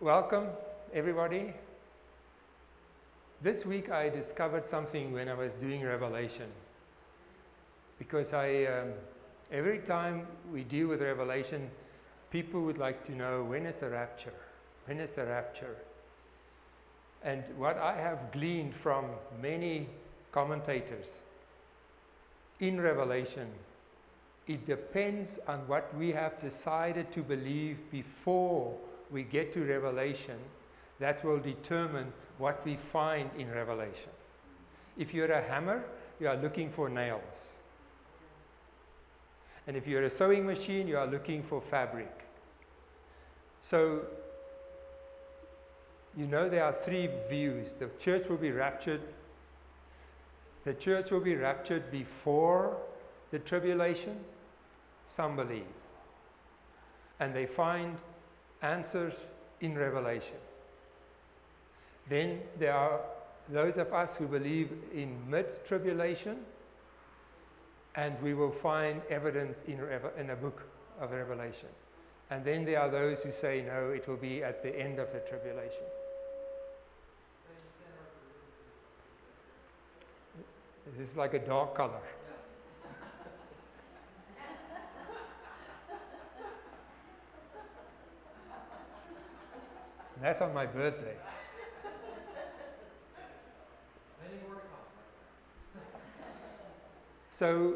welcome everybody. This week I discovered something when I was doing Revelation. Because I, um, every time we deal with Revelation, people would like to know when is the rapture? When is the rapture? And what I have gleaned from many commentators in Revelation, it depends on what we have decided to believe before we get to Revelation that will determine what we find in Revelation. If you're a hammer, you are looking for nails. And if you're a sewing machine, you are looking for fabric. So, you know there are three views. The church will be raptured. The church will be raptured before the tribulation. Some believe. And they find answers in Revelation. Then there are those of us who believe in mid tribulation, and we will find evidence in, in book of Revelation. And then there are those who say, no, it will be at the end of the tribulation. This is like a dark color. That's on my birthday. So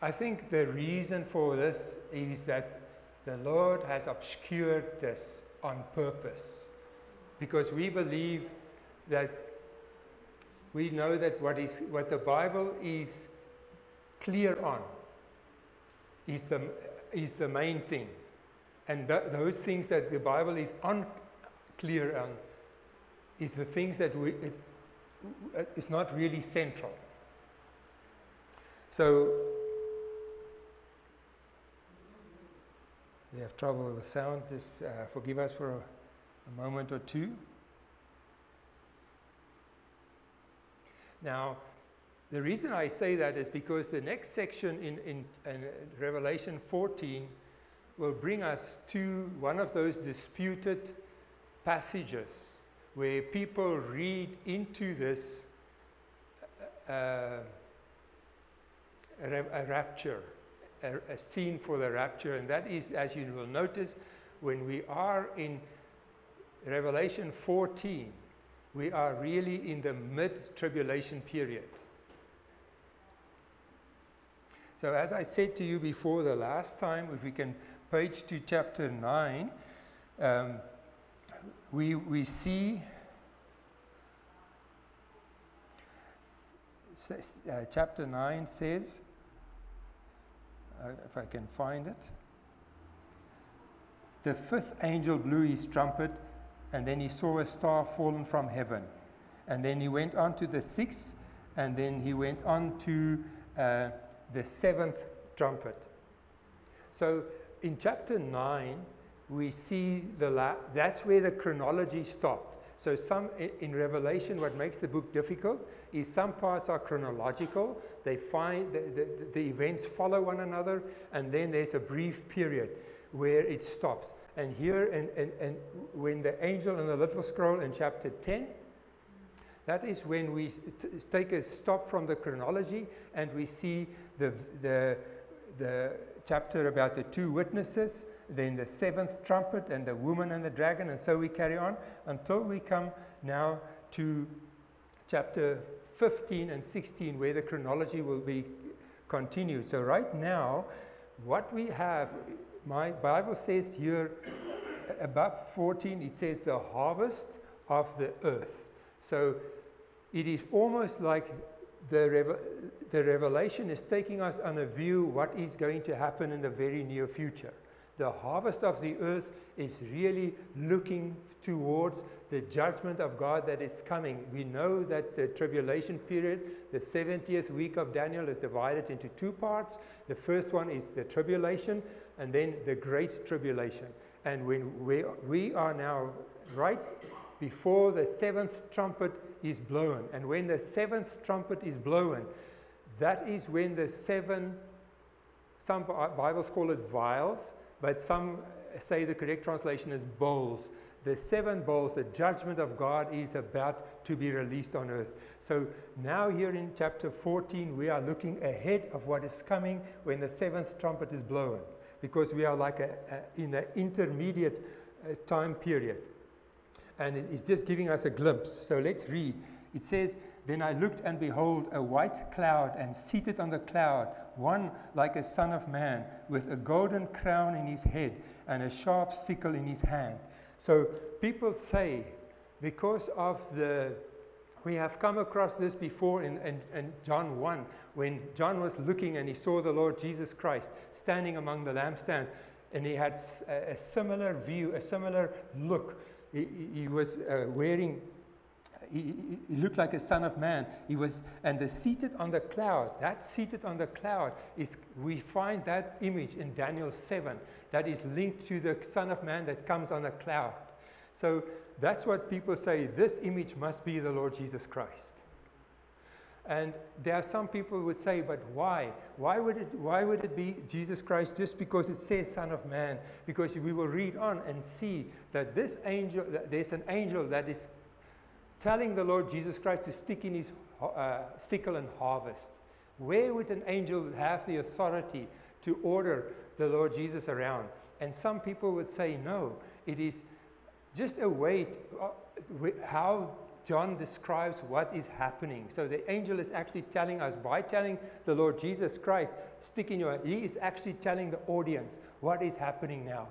I think the reason for this is that the Lord has obscured this on purpose because we believe that we know that what, is, what the Bible is clear on is the, is the main thing. And th- those things that the Bible is unclear on is the things that we, it, it's not really central. So we have trouble with sound. Just uh, forgive us for a, a moment or two. Now, the reason I say that is because the next section in, in, in, Revelation 14 will bring us to one of those disputed passages where people read into this uh, a, a rapture, a, a scene for the rapture. And that is, as you will notice, when we are in Revelation 14, we are really in the mid tribulation period. So, as I said to you before the last time, if we can page to chapter 9, um, we, we see uh, chapter 9 says, uh, if I can find it. The fifth angel blew his trumpet, and then he saw a star fallen from heaven. And then he went on to the sixth, and then he went on to uh, the seventh trumpet. So in chapter 9, we see the la- that's where the chronology stopped. So some in Revelation, what makes the book difficult is some parts are chronological. They find the, the, the events follow one another, and then there's a brief period where it stops. And here, and, and, and when the angel and the little scroll in chapter 10, that is when we take a stop from the chronology and we see the, the, the chapter about the two witnesses, then the seventh trumpet, and the woman and the dragon, and so we carry on until we come now to chapter 15 and 16, where the chronology will be continued. So, right now, what we have, my Bible says here above 14, it says the harvest of the earth. So, it is almost like the, the revelation is taking us on a view what is going to happen in the very near future. The harvest of the earth is really looking towards the judgment of God that is coming. We know that the tribulation period, the 70th week of Daniel, is divided into two parts. The first one is the tribulation, and then the great tribulation. And when we, we are now right before the seventh trumpet is blown. And when the seventh trumpet is blown, that is when the seven, some Bibles call it vials, but some say the correct translation is bowls. The seven bowls, the judgment of God is about to be released on earth. So now, here in chapter 14, we are looking ahead of what is coming when the seventh trumpet is blown, because we are like a, a, in an intermediate uh, time period. And it is just giving us a glimpse. So let's read. It says, Then I looked, and behold, a white cloud, and seated on the cloud, one like a son of man, with a golden crown in his head, and a sharp sickle in his hand. So people say, because of the we have come across this before in, in, in, John 1, when John was looking and he saw the Lord Jesus Christ standing among the lampstands, and he had a, a similar view, a similar look. He, he was uh, wearing, he, he, looked like a son of man. He was, and the seated on the cloud, that seated on the cloud is, we find that image in Daniel 7 that is linked to the son of man that comes on a cloud. So that's what people say. This image must be the Lord Jesus Christ. And there are some people who would say, but why? Why would, it, why would it be Jesus Christ just because it says Son of Man? Because we will read on and see that this angel, that there's an angel that is telling the Lord Jesus Christ to stick in his uh, sickle and harvest. Where would an angel have the authority to order the Lord Jesus around? And some people would say, no, it is just a way uh, how John describes what is happening. So the angel is actually telling us by telling the Lord Jesus Christ, stick in your, he is actually telling the audience what is happening now.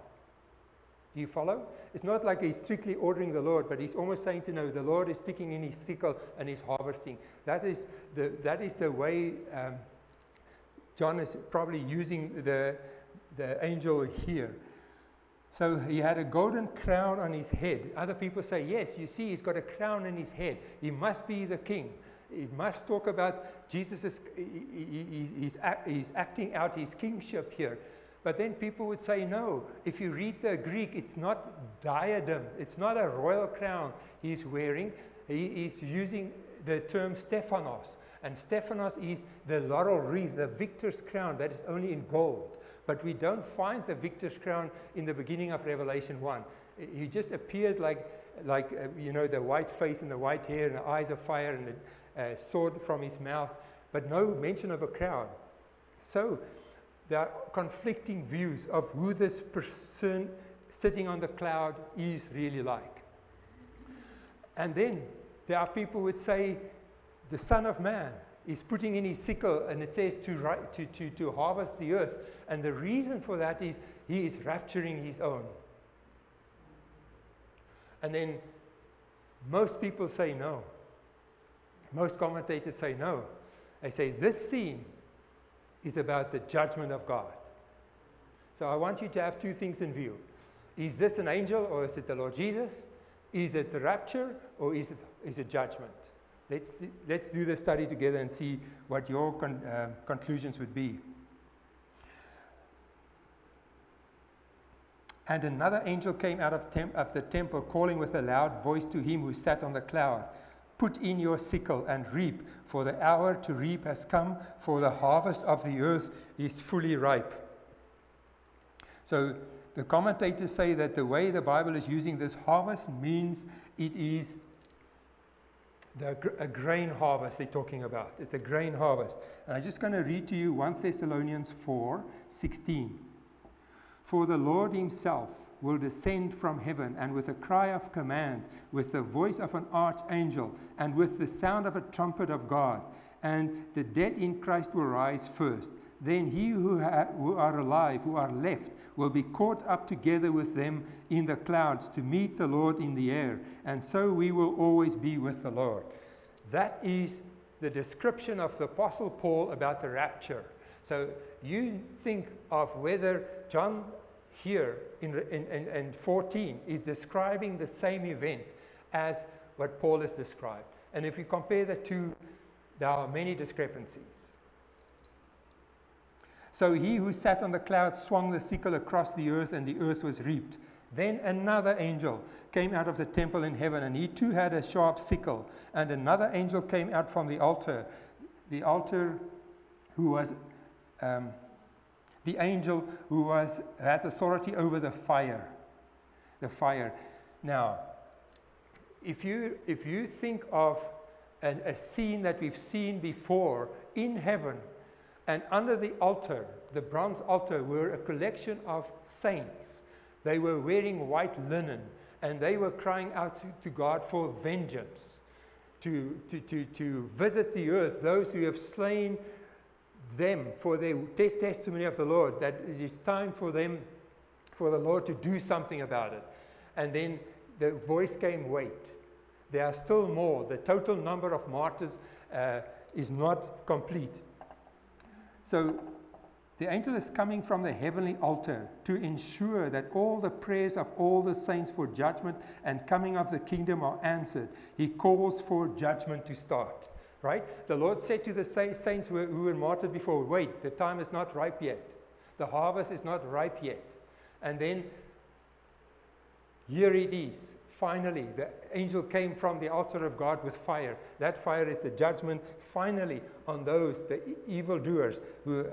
Do you follow? It's not like he's strictly ordering the Lord, but he's almost saying to know the Lord is sticking in his sickle and he's harvesting. That is the, that is the way um, John is probably using the, the angel here. So he had a golden crown on his head. Other people say, yes, you see, he's got a crown in his head. He must be the king. He must talk about Jesus, is, he, he, he's, he's acting out his kingship here. But then people would say, no, if you read the Greek, it's not diadem, it's not a royal crown he's wearing. He is using the term Stephanos. And Stephanos is the laurel wreath, the victor's crown that is only in gold. But we don't find the victor's crown in the beginning of Revelation 1. He just appeared like, like uh, you know, the white face and the white hair and the eyes of fire and the uh, sword from his mouth, but no mention of a crown. So there are conflicting views of who this person sitting on the cloud is really like. And then there are people who would say, the Son of Man is putting in his sickle, and it says to, to, to, to harvest the earth. And the reason for that is he is rapturing his own. And then most people say no. Most commentators say no. They say this scene is about the judgment of God. So I want you to have two things in view. Is this an angel or is it the Lord Jesus? Is it the rapture or is it, is it judgment? Let's, let's do the study together and see what your con, uh, conclusions would be. And another angel came out of, of the temple, calling with a loud voice to him who sat on the cloud Put in your sickle and reap, for the hour to reap has come, for the harvest of the earth is fully ripe. So the commentators say that the way the Bible is using this harvest means it is the, a grain harvest they're talking about. It's a grain harvest. And I'm just going to read to you 1 Thessalonians 4 16. For the Lord himself will descend from heaven, and with a cry of command, with the voice of an archangel, and with the sound of a trumpet of God, and the dead in Christ will rise first. Then he who, ha- who are alive, who are left, will be caught up together with them in the clouds to meet the Lord in the air, and so we will always be with the Lord. That is the description of the Apostle Paul about the rapture. So you think of whether John here in, in, in, in 14 is describing the same event as what Paul has described. And if you compare the two, there are many discrepancies. So he who sat on the cloud swung the sickle across the earth, and the earth was reaped. Then another angel came out of the temple in heaven, and he too had a sharp sickle. And another angel came out from the altar, the altar who was um, The angel who was, has authority over the fire. The fire. Now, if you, if you think of an, a scene that we've seen before in heaven, and under the altar, the bronze altar, were a collection of saints. They were wearing white linen and they were crying out to, to God for vengeance, to, to, to, to visit the earth, those who have slain them for their te- testimony of the Lord, that it is time for them, for the Lord to do something about it. And then the voice came, wait. There are still more. The total number of martyrs uh, is not complete. So the angel is coming from the heavenly altar to ensure that all the prayers of all the saints for judgment and coming of the kingdom are answered. He calls for judgment to start. Right? The Lord said to the saints who were martyred before, Wait, the time is not ripe yet. The harvest is not ripe yet. And then here it is. Finally, the angel came from the altar of God with fire. That fire is the judgment, finally, on those, the evil doers who,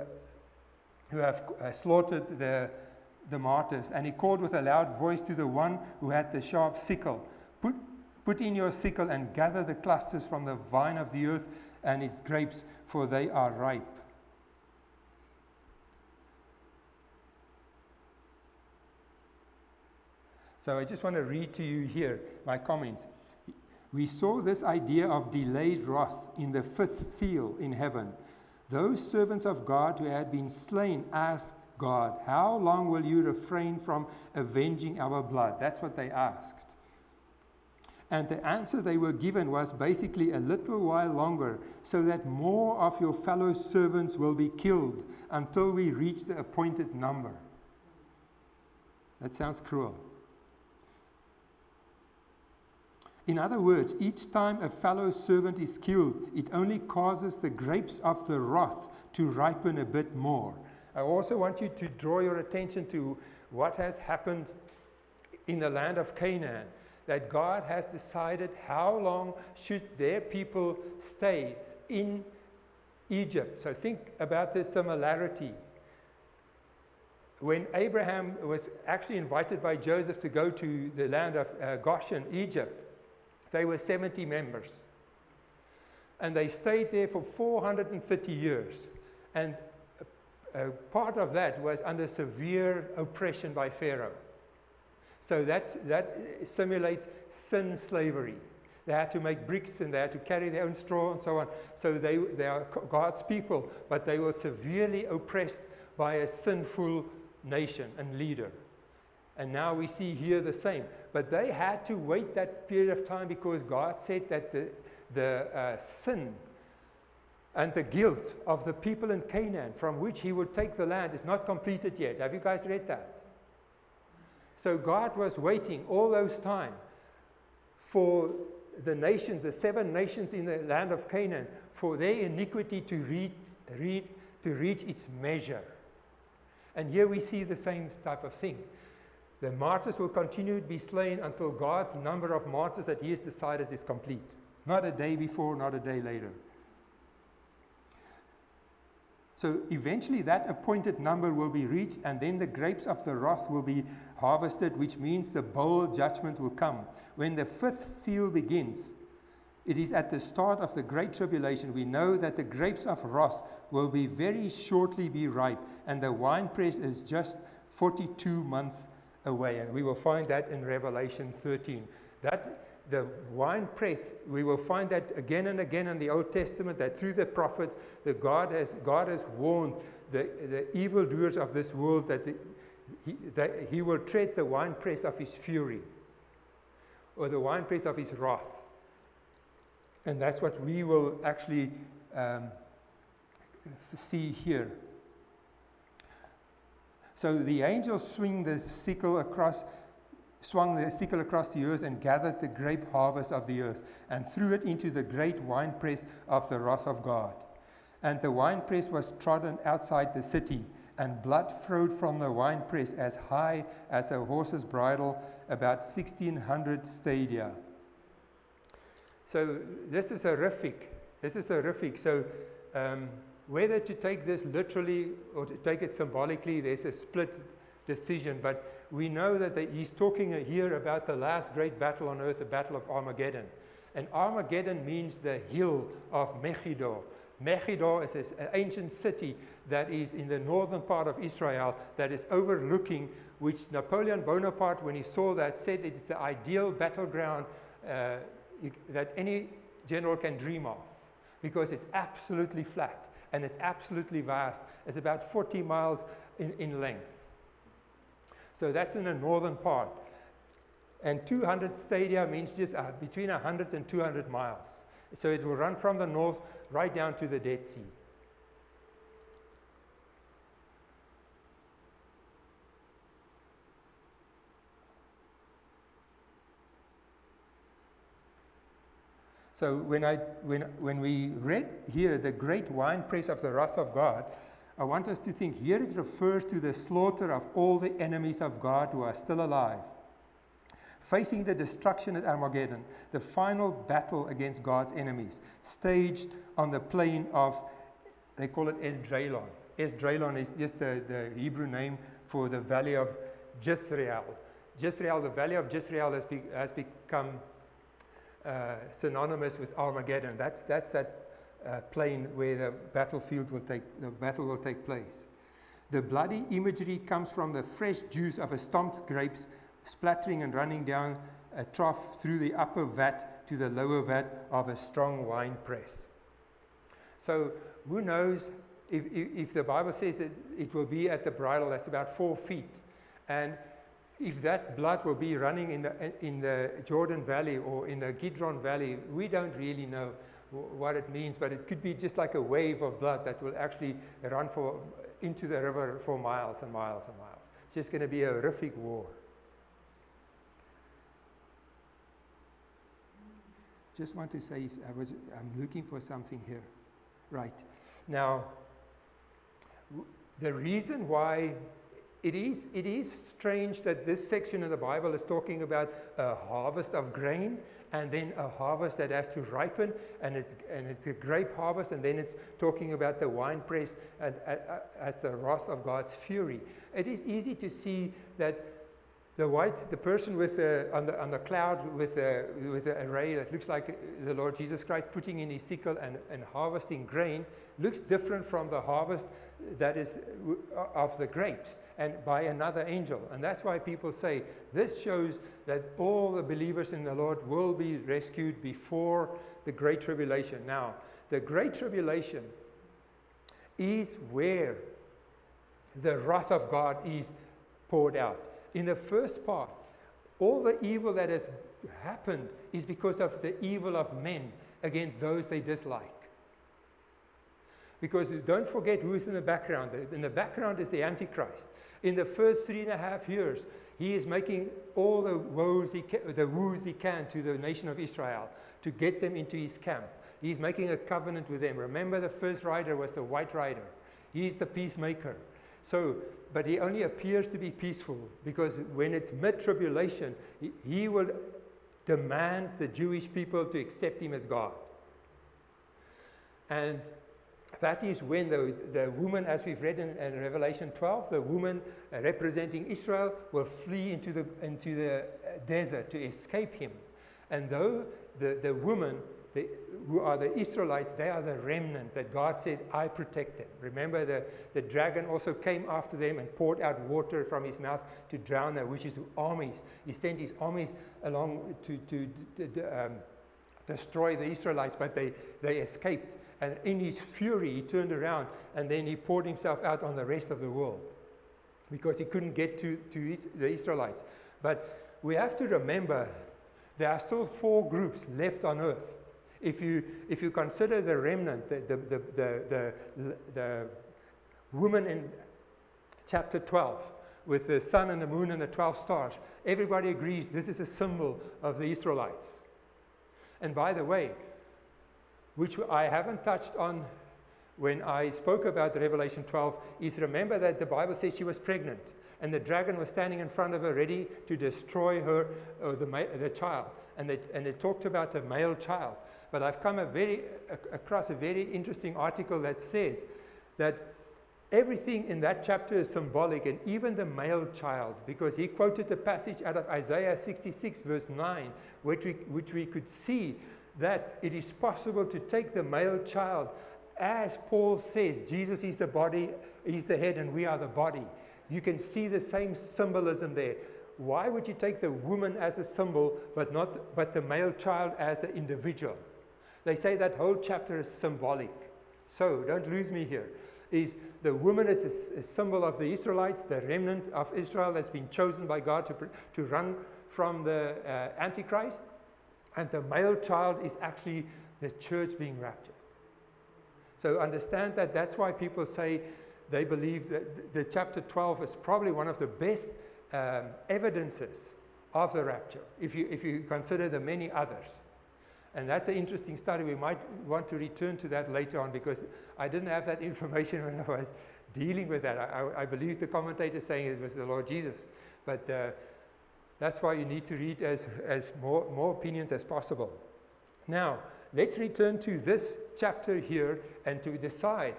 who have uh, slaughtered the, the martyrs. And he called with a loud voice to the one who had the sharp sickle Put, in your sickle and gather the clusters from the vine of the earth and its grapes, for they are ripe. So I just want to read to you here my comments. We saw this idea of delayed wrath in the fifth seal in heaven. Those servants of God who had been slain asked God, How long will you refrain from avenging our blood? That's what they asked. And the answer they were given was basically a little while longer, so that more of your fellow servants will be killed until we reach the appointed number. That sounds cruel. In other words, each time a fellow servant is killed, it only causes the grapes of the wrath to ripen a bit more. I also want you to draw your attention to what has happened in the land of Canaan. That God has decided how long should their people stay in Egypt. So think about the similarity. When Abraham was actually invited by Joseph to go to the land of uh, Goshen, Egypt, they were 70 members. And they stayed there for 430 years. And a part of that was under severe oppression by Pharaoh. So that, that simulates sin slavery. They had to make bricks and they had to carry their own straw and so on. So they, they are God's people, but they were severely oppressed by a sinful nation and leader. And now we see here the same. But they had to wait that period of time because God said that the, the uh, sin and the guilt of the people in Canaan from which he would take the land is not completed yet. Have you guys read that? So God was waiting all those time for the nations, the seven nations in the land of Canaan, for their iniquity to, read, read, to reach its measure. And here we see the same type of thing. The martyrs will continue to be slain until God's number of martyrs that He has decided is complete. Not a day before, not a day later. So eventually that appointed number will be reached, and then the grapes of the wrath will be harvested, which means the bowl judgment will come. When the fifth seal begins, it is at the start of the great tribulation. We know that the grapes of wrath will be very shortly be ripe, and the winepress is just 42 months away. And we will find that in Revelation 13. That the wine press, we will find that again and again in the Old Testament that through the prophets, that God has, God has warned the, the evildoers of this world that, the, he, that he will tread the wine press of his fury or the wine press of his wrath. And that's what we will actually um, see here. So the angels swing the sickle across, swung the sickle across the earth and gathered the grape harvest of the earth and threw it into the great winepress of the wrath of God. And the winepress was trodden outside the city, and blood flowed from the winepress as high as a horse's bridle, about 1600 stadia. So this is horrific. This is horrific. So um, Whether to take this literally or to take it symbolically, there's a split decision. But we know that he's talking here about the last great battle on earth, the Battle of Armageddon. And Armageddon means the hill of Megiddo. Megiddo is an ancient city that is in the northern part of Israel that is overlooking, which Napoleon Bonaparte, when he saw that, said it's the ideal battleground uh, that any general can dream of because it's absolutely flat and it's absolutely vast. It's about 40 miles in, in length. So that's in the northern part. And 200 stadia means just uh, between 100 and 200 miles. So it will run from the north right down to the Dead Sea. So when, I, when, when we read here the great winepress of the wrath of God, I want us to think here it refers to the slaughter of all the enemies of God who are still alive. Facing the destruction at Armageddon, the final battle against God's enemies, staged on the plain of, they call it Esdraelon. Esdraelon is just the, the Hebrew name for the valley of Jezreel. Jezreel, the valley of Jezreel has, be, has become uh, synonymous with Armageddon. That's, that's that uh, plain where the battlefield will take, the battle will take place. The bloody imagery comes from the fresh juice of a stomped grapes splattering and running down a trough through the upper vat to the lower vat of a strong wine press. So, who knows if, if, if the Bible says that it will be at the bridle, that's about four feet. And if that blood will be running in the, in the Jordan Valley or in the Kidron Valley, we don't really know what it means, but it could be just like a wave of blood that will actually run for, into the river for miles and miles and miles. It's just going to be a horrific war. Just want to say, I was, I'm looking for something here. Right. Now, the reason why it is, it is strange that this section of the Bible is talking about a harvest of grain and then a harvest that has to ripen, and it's, and it's a grape harvest, and then it's talking about the wine press and, uh, as the wrath of God's fury. It is easy to see that the white, the person with the, on, the, on the cloud with the, with the array that looks like the Lord Jesus Christ putting in his sickle and, and harvesting grain looks different from the harvest that is uh, of the grapes and by another angel. And that's why people say this shows that all the believers in the Lord will be rescued before the great tribulation. Now, the great tribulation is where the wrath of God is poured out. In the first part, all the evil that has happened is because of the evil of men against those they dislike. Because don't forget who's in the background. In the background is the Antichrist. In the first three and a half years, he is making all the woes he can, the woes he can to the nation of Israel to get them into his camp. He's making a covenant with them. Remember, the first rider was the white rider. He's the peacemaker. So, but he only appears to be peaceful because when it's mid tribulation, he, he will demand the Jewish people to accept him as God. And that is when the, the woman, as we've read in, in Revelation 12, the woman uh, representing Israel will flee into the, into the uh, desert to escape him. And though the, the woman, the, who are the Israelites, they are the remnant that God says, I protect them. Remember, the, the dragon also came after them and poured out water from his mouth to drown them, which is armies. He sent his armies along to, to, to, to um, destroy the Israelites, but they, they escaped. And in his fury, he turned around and then he poured himself out on the rest of the world because he couldn't get to, to the Israelites. But we have to remember there are still four groups left on earth. If you, if you consider the remnant, the, the, the, the, the, the woman in chapter 12, with the sun and the moon and the 12 stars, everybody agrees this is a symbol of the Israelites. And by the way, which I haven't touched on when I spoke about Revelation 12, is remember that the Bible says she was pregnant. and the dragon was standing in front of her, ready to destroy her, or the, ma- the child. And, they, and it talked about a male child. But I've come a very, across a very interesting article that says that everything in that chapter is symbolic, and even the male child, because he quoted the passage out of Isaiah 66, verse 9, which we, which we could see that it is possible to take the male child, as Paul says, Jesus is the body, he's the head, and we are the body. You can see the same symbolism there. Why would you take the woman as a symbol, but not but the male child as an individual? They say that whole chapter is symbolic. So don't lose me here. Is the woman is a, a symbol of the Israelites, the remnant of Israel that's been chosen by God to, to run from the uh, Antichrist, and the male child is actually the church being raptured. So understand that that's why people say they believe that the chapter 12 is probably one of the best um, evidences of the rapture, if you, if you consider the many others. And that's an interesting study. We might want to return to that later on because I didn't have that information when I was dealing with that. I, I believe the commentator saying it was the Lord Jesus. But uh, that's why you need to read as, as more, more opinions as possible. Now, let's return to this chapter here and to decide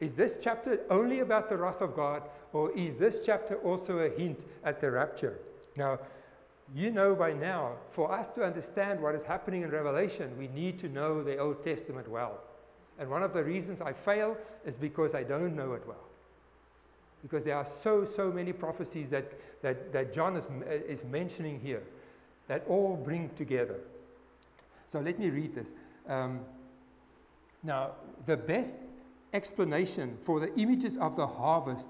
is this chapter only about the wrath of God, or is this chapter also a hint at the rapture? Now, you know by now, for us to understand what is happening in Revelation, we need to know the Old Testament well. And one of the reasons I fail is because I don't know it well. Because there are so, so many prophecies that, that, that John is, is mentioning here that all bring together. So let me read this. Um, now, the best explanation for the images of the harvest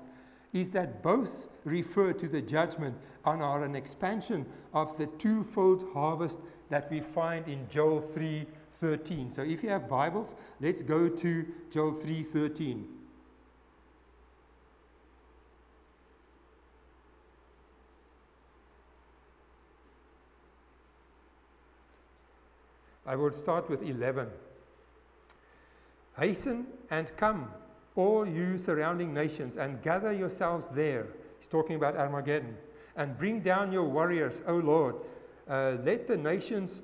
is that both refer to the judgment and are an expansion of the twofold harvest that we find in Joel 3:13. So if you have Bibles, let's go to Joel 3:13. I will start with 11. Hasten and come, all you surrounding nations, and gather yourselves there. He's talking about Armageddon. And bring down your warriors, O Lord. Uh, let the nations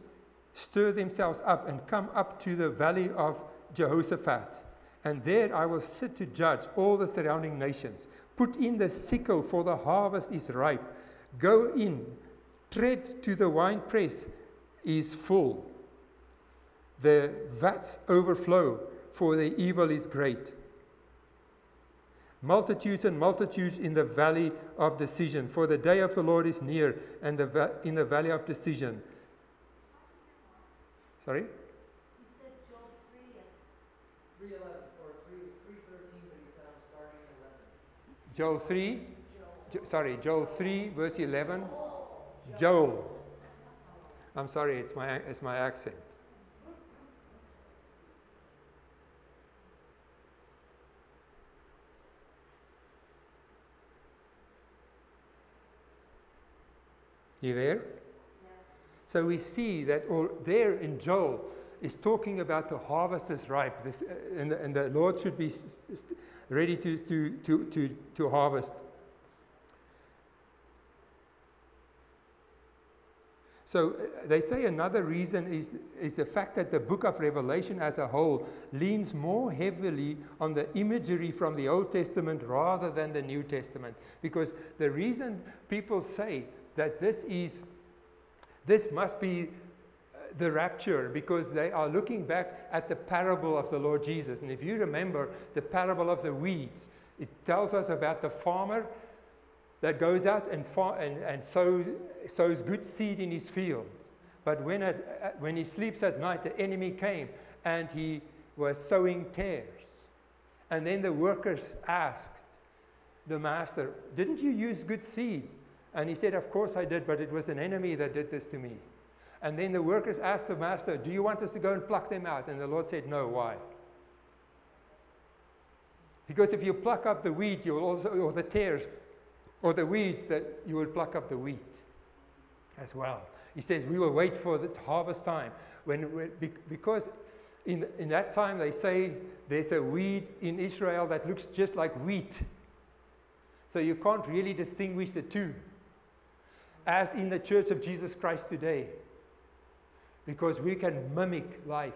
stir themselves up and come up to the valley of Jehoshaphat. And there I will sit to judge all the surrounding nations. Put in the sickle, for the harvest is ripe. Go in, tread to the winepress is full. The vats overflow for the evil is great. Multitudes and multitudes in the valley of decision, for the day of the Lord is near, and the va- in the valley of decision. Sorry? Joel 3, jo- sorry, Joel 3, verse 11. Joel. I'm sorry, it's my, it's my accent. You there? So we see that all, there in Joel is talking about the harvest is ripe, this, uh, and, the, and, the, Lord should be ready to, to, to, to, to harvest. So uh, they say another reason is, is the fact that the book of Revelation as a whole leans more heavily on the imagery from the Old Testament rather than the New Testament. Because the reason people say that this is this must be uh, the rapture because they are looking back at the parable of the Lord Jesus. And if you remember the parable of the weeds, it tells us about the farmer that goes out and, far, and, and sows, sows good seed in his field. But when, uh, when he sleeps at night, the enemy came and he was sowing tares. And then the workers asked the master, Didn't you use good seed? And he said, Of course I did, but it was an enemy that did this to me. And then the workers asked the master, Do you want us to go and pluck them out? And the Lord said, No. Why? Because if you pluck up the wheat, you will also, or the tares, or the weeds, that you will pluck up the wheat as well. He says, We will wait for the harvest time. When, because in, in that time they say there's a weed in Israel that looks just like wheat. So you can't really distinguish the two, as in the Church of Jesus Christ today, because we can mimic life,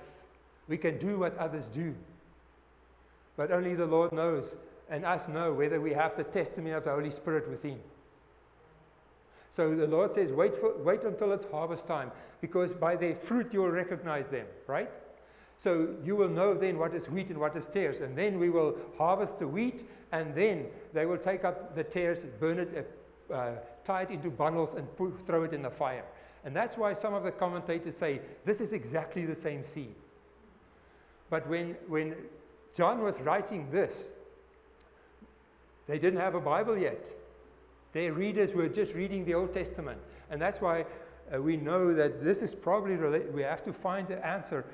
we can do what others do. But only the Lord knows, and us know whether we have the testimony of the Holy Spirit within. So the Lord says, wait, for, wait until it's harvest time, because by their fruit you will recognize them, right? So you will know then what is wheat and what is tares. And then we will harvest the wheat, and then they will take up the tares, burn it, uh, tie it into bundles, and throw it in the fire. And that's why some of the commentators say this is exactly the same seed. But when, when John was writing this, they didn't have a Bible yet. Their readers were just reading the Old Testament. And that's why uh, we know that this is probably, we have to find the answer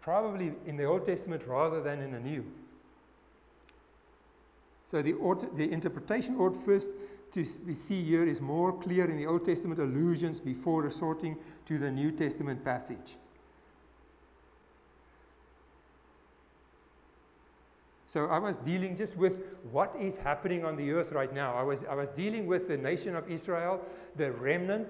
probably in the Old Testament rather than in the New. So the, the interpretation ought first to we see here is more clear in the Old Testament allusions before resorting to the New Testament passage. So I was dealing just with what is happening on the earth right now. I was, I was dealing with the nation of Israel, the remnant.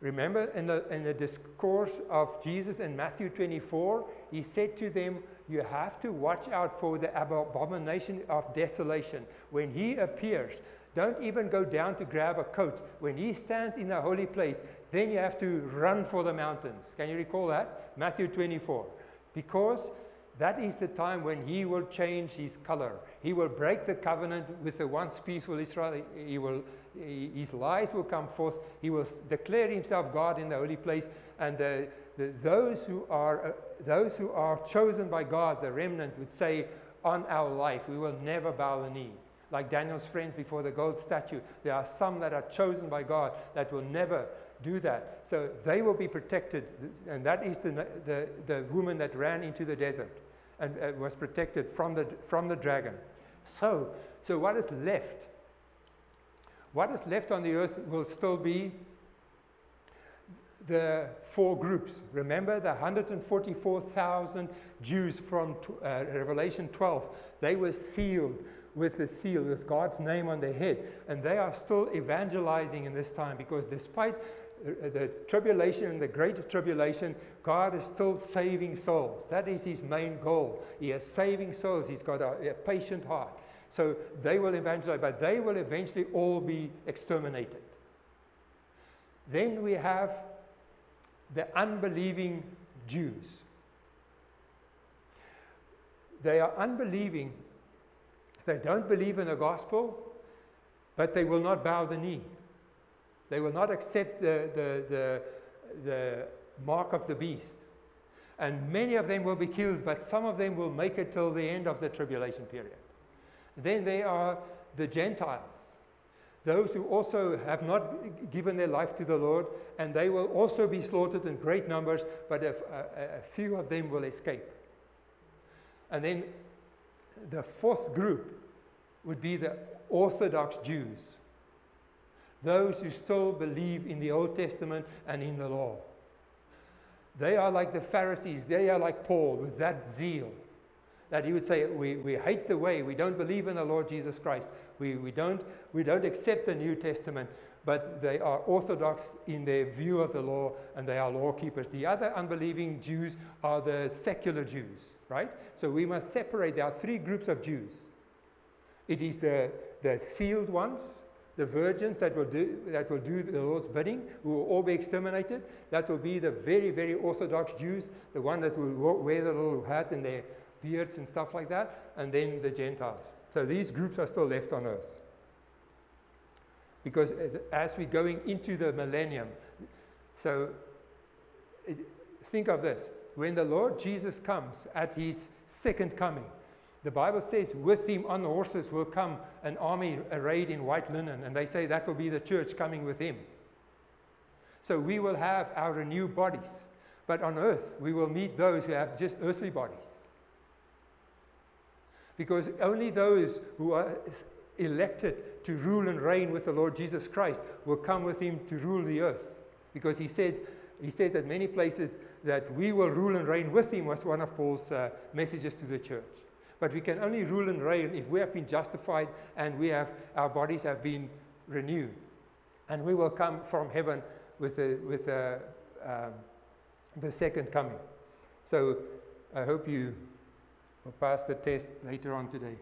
Remember in the, in the discourse of Jesus in Matthew 24, he said to them, You have to watch out for the abomination of desolation. When he appears, don't even go down to grab a coat. When he stands in the holy place, then you have to run for the mountains. Can you recall that? Matthew 24. Because that is the time when he will change his color. He will break the covenant with the once peaceful Israel. He will, his lies will come forth. He will declare himself God in the holy place. And the, the, those, who are, uh, those who are chosen by God, the remnant, would say, On our life, we will never bow the knee. Like Daniel's friends before the gold statue, there are some that are chosen by God that will never do that. So they will be protected. And that is the, the, the woman that ran into the desert and uh, was protected from the, from the dragon. So, so what is left? What is left on the earth will still be the four groups. Remember the 144,000 Jews from uh, Revelation 12. They were sealed with the seal, with God's name on their head. And they are still evangelizing in this time because despite the tribulation and the great tribulation, God is still saving souls. That is his main goal. He is saving souls. He's got a, a patient heart. So they will evangelize, but they will eventually all be exterminated. Then we have the unbelieving Jews. They are unbelieving. They don't believe in the gospel, but they will not bow the knee. They will not accept the, the, the, the mark of the beast. And many of them will be killed, but some of them will make it till the end of the tribulation period. Then there are the Gentiles, those who also have not given their life to the Lord, and they will also be slaughtered in great numbers, but a, a, a few of them will escape. And then the fourth group would be the Orthodox Jews. Those who still believe in the Old Testament and in the law. They are like the Pharisees, they are like Paul with that zeal that he would say, we, we hate the way, we don't believe in the Lord Jesus Christ, we, we, don't, we don't accept the New Testament, but they are orthodox in their view of the law and they are law keepers. The other unbelieving Jews are the secular Jews, right? So we must separate. There are three groups of Jews it is the, the sealed ones, the virgins that will do, that will do the Lord's bidding, who will all be exterminated. That will be the very, very Orthodox Jews, the one that will wear the little hat and their beards and stuff like that, and then the Gentiles. So these groups are still left on earth. Because uh, as we're going into the millennium, so think of this when the Lord Jesus comes at his second coming, the Bible says, with him on the horses will come an army arrayed in white linen, and they say that will be the church coming with him. So we will have our renewed bodies. But on earth, we will meet those who have just earthly bodies. Because only those who are elected to rule and reign with the Lord Jesus Christ will come with him to rule the earth. Because he says, he says at many places that we will rule and reign with him, was one of Paul's uh, messages to the church. But we can only rule and reign if we have been justified and we have, our bodies have been renewed. And we will come from heaven with, the with the um, the second coming. So I hope you will pass the test later on today.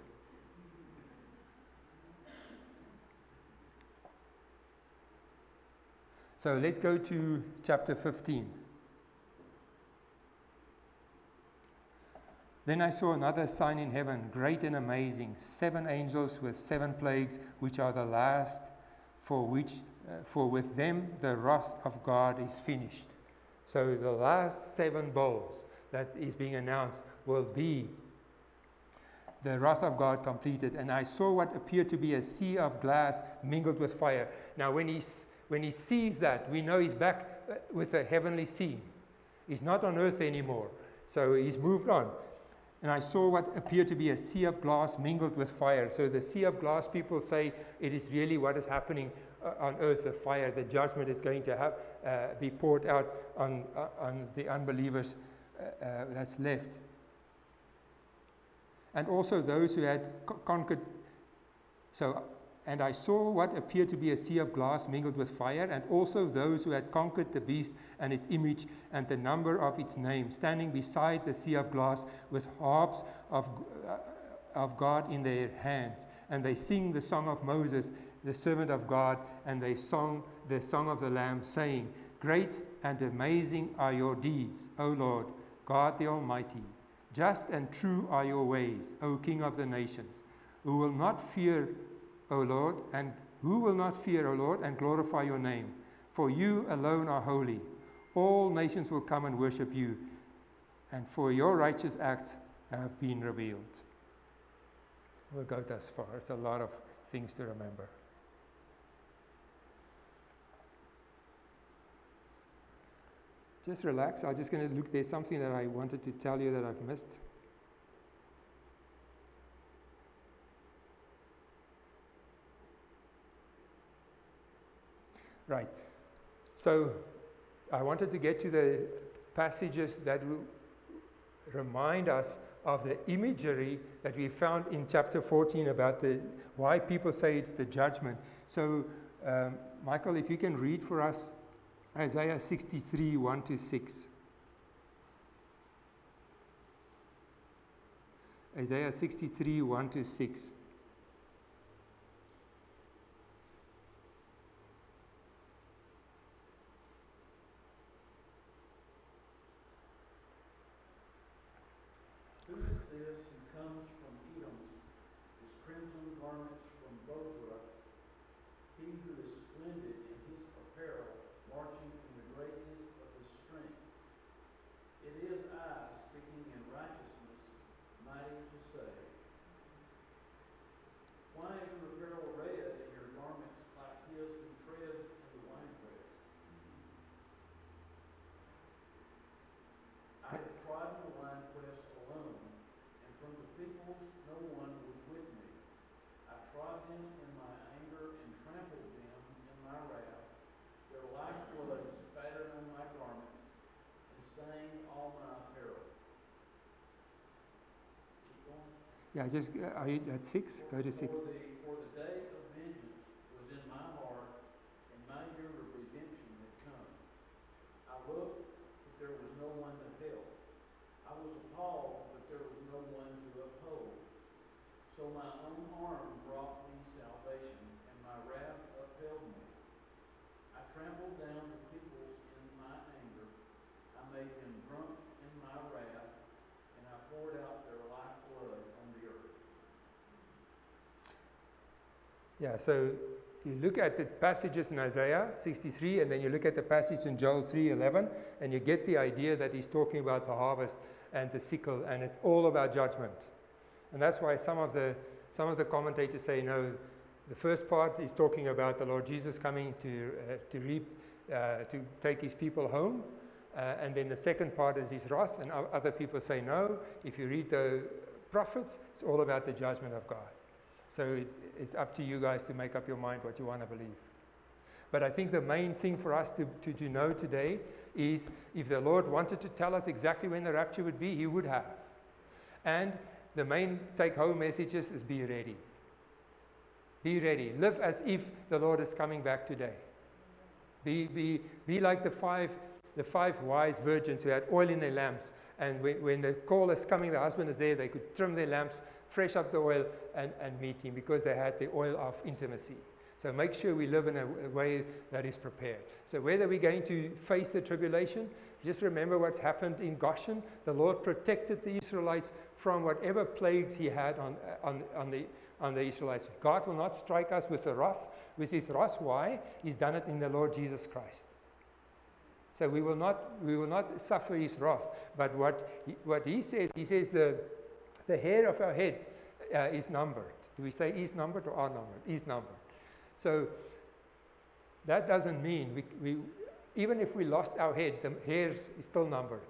So let's go to chapter 15. Then I saw another sign in heaven, great and amazing, seven angels with seven plagues, which are the last, for which, uh, for with them the wrath of God is finished. So the last seven bowls that is being announced will be the wrath of God completed. And I saw what appeared to be a sea of glass mingled with fire. Now, when he, when he sees that, we know he's back uh, with a heavenly scene. He's not on earth anymore. So he's moved on. And I saw what appeared to be a sea of glass mingled with fire. So the sea of glass, people say it is really what is happening uh, on earth the fire, the judgment is going to have, uh, be poured out on, uh, on the unbelievers uh, uh, that's left. And also those who had co- conquered. So and I saw what appeared to be a sea of glass mingled with fire, and also those who had conquered the beast and its image and the number of its name, standing beside the sea of glass with harps of, uh, of God in their hands. And they sing the song of Moses, the servant of God, and they song the song of the Lamb, saying, Great and amazing are your deeds, O Lord, God the Almighty. Just and true are your ways, O King of the nations, who will not fear O Lord, and who will not fear, O Lord, and glorify your name? For you alone are holy. All nations will come and worship you, and for your righteous acts have been revealed. We'll go thus far. It's a lot of things to remember. Just relax. I'm just going to look. There's something that I wanted to tell you that I've missed. Right. So I wanted to get to the passages that will remind us of the imagery that we found in chapter 14 about the why people say it's the judgment. So, um, Michael, if you can read for us Isaiah 63 1 to 6. Isaiah 63 1 to 6. Yeah, just uh, are you at six? Go to six. For the, for the day of vengeance was in my heart, and my year of redemption had come. I looked, but there was no one to help. I was appalled, but there was no one to uphold. So my own arm brought me salvation, and my wrath upheld me. I trampled down the peoples in my anger. I made them drunk in my wrath, and I poured out their Yeah, so you look at the passages in Isaiah 63 and then you look at the passage in Joel 3:11 and you get the idea that he's talking about the harvest and the sickle and it's all about judgment. And that's why some of the some of the commentators say no the first part is talking about the Lord Jesus coming to uh, to reap uh, to take his people home uh, and then the second part is his wrath and other people say no if you read the prophets it's all about the judgment of God. So it's up to you guys to make up your mind what you want to believe. But I think the main thing for us to, to, to know today is if the Lord wanted to tell us exactly when the rapture would be, He would have. And the main take home messages is be ready. Be ready. Live as if the Lord is coming back today. Be, be, be like the five, the five wise virgins who had oil in their lamps. And when, when the call is coming, the husband is there, they could trim their lamps, fresh up the oil, and, and meet him because they had the oil of intimacy. So make sure we live in a, a way that is prepared. So whether we're going to face the tribulation, just remember what's happened in Goshen. The Lord protected the Israelites from whatever plagues he had on, on, on, the, on the Israelites. God will not strike us with the wrath, with his wrath. Why? He's done it in the Lord Jesus Christ. So we will not, we will not suffer his wrath. But what he, what he says, he says the, the hair of our head uh, is numbered. Do we say is numbered or are numbered? Is numbered. So that doesn't mean we, we, even if we lost our head, the hairs is still numbered.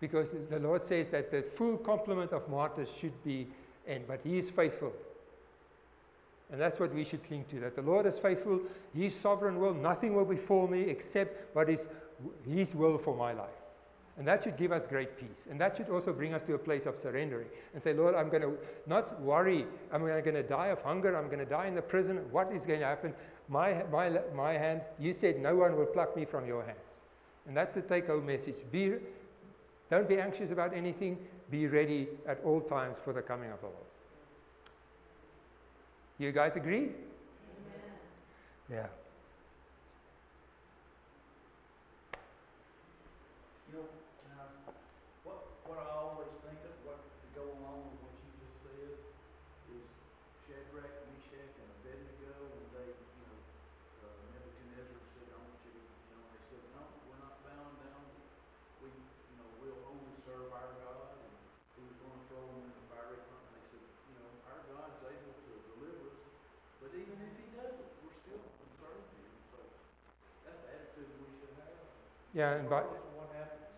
Because the Lord says that the full complement of martyrs should be in, but He is faithful. And that's what we should cling to that the Lord is faithful, His sovereign will, nothing will befall me except what is His will for my life. And that should give us great peace. And that should also bring us to a place of surrendering and say, Lord, I'm going to not worry. I'm going to die of hunger. I'm going to die in the prison. What is going to happen? My, my, my hand, you said, no one will pluck me from your hands. And that's the take home message. Be, don't be anxious about anything. Be ready at all times for the coming of the Lord. Do you guys agree? Amen. Yeah. Yeah, and but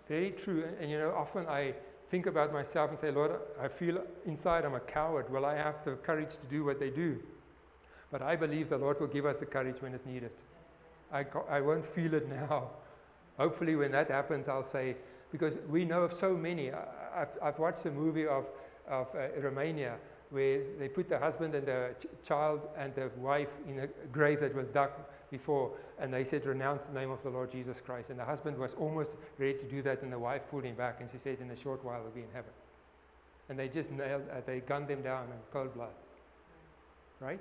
very true. And, and, you know, often I think about myself and say, Lord, I feel inside I'm a coward. Will I have the courage to do what they do? But I believe the Lord will give us the courage when it's needed. I, I won't feel it now. Hopefully, when that happens, I'll say, because we know of so many. I, have I've watched a movie of, of uh, Romania where they put the husband and the ch- child and the wife in a grave that was dug before, and they said, Renounce the name of the Lord Jesus Christ. And the husband was almost ready to do that, and the wife pulled him back, and she said, In a short while, we'll be in heaven. And they just nailed, uh, they gunned them down in cold blood. Right?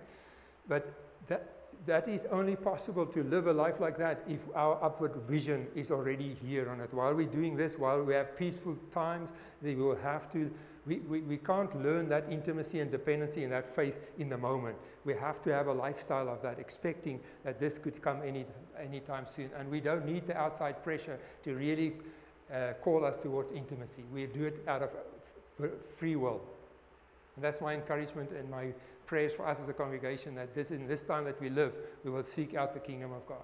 But that, that is only possible to live a life like that if our upward vision is already here on it. While we're doing this, while we have peaceful times, we will have to we, we, we can't learn that intimacy and dependency and that faith in the moment. We have to have a lifestyle of that, expecting that this could come any anytime soon. And we don't need the outside pressure to really uh, call us towards intimacy. We do it out of free will. And that's my encouragement and my prayers for us as a congregation that this in this time that we live, we will seek out the kingdom of God.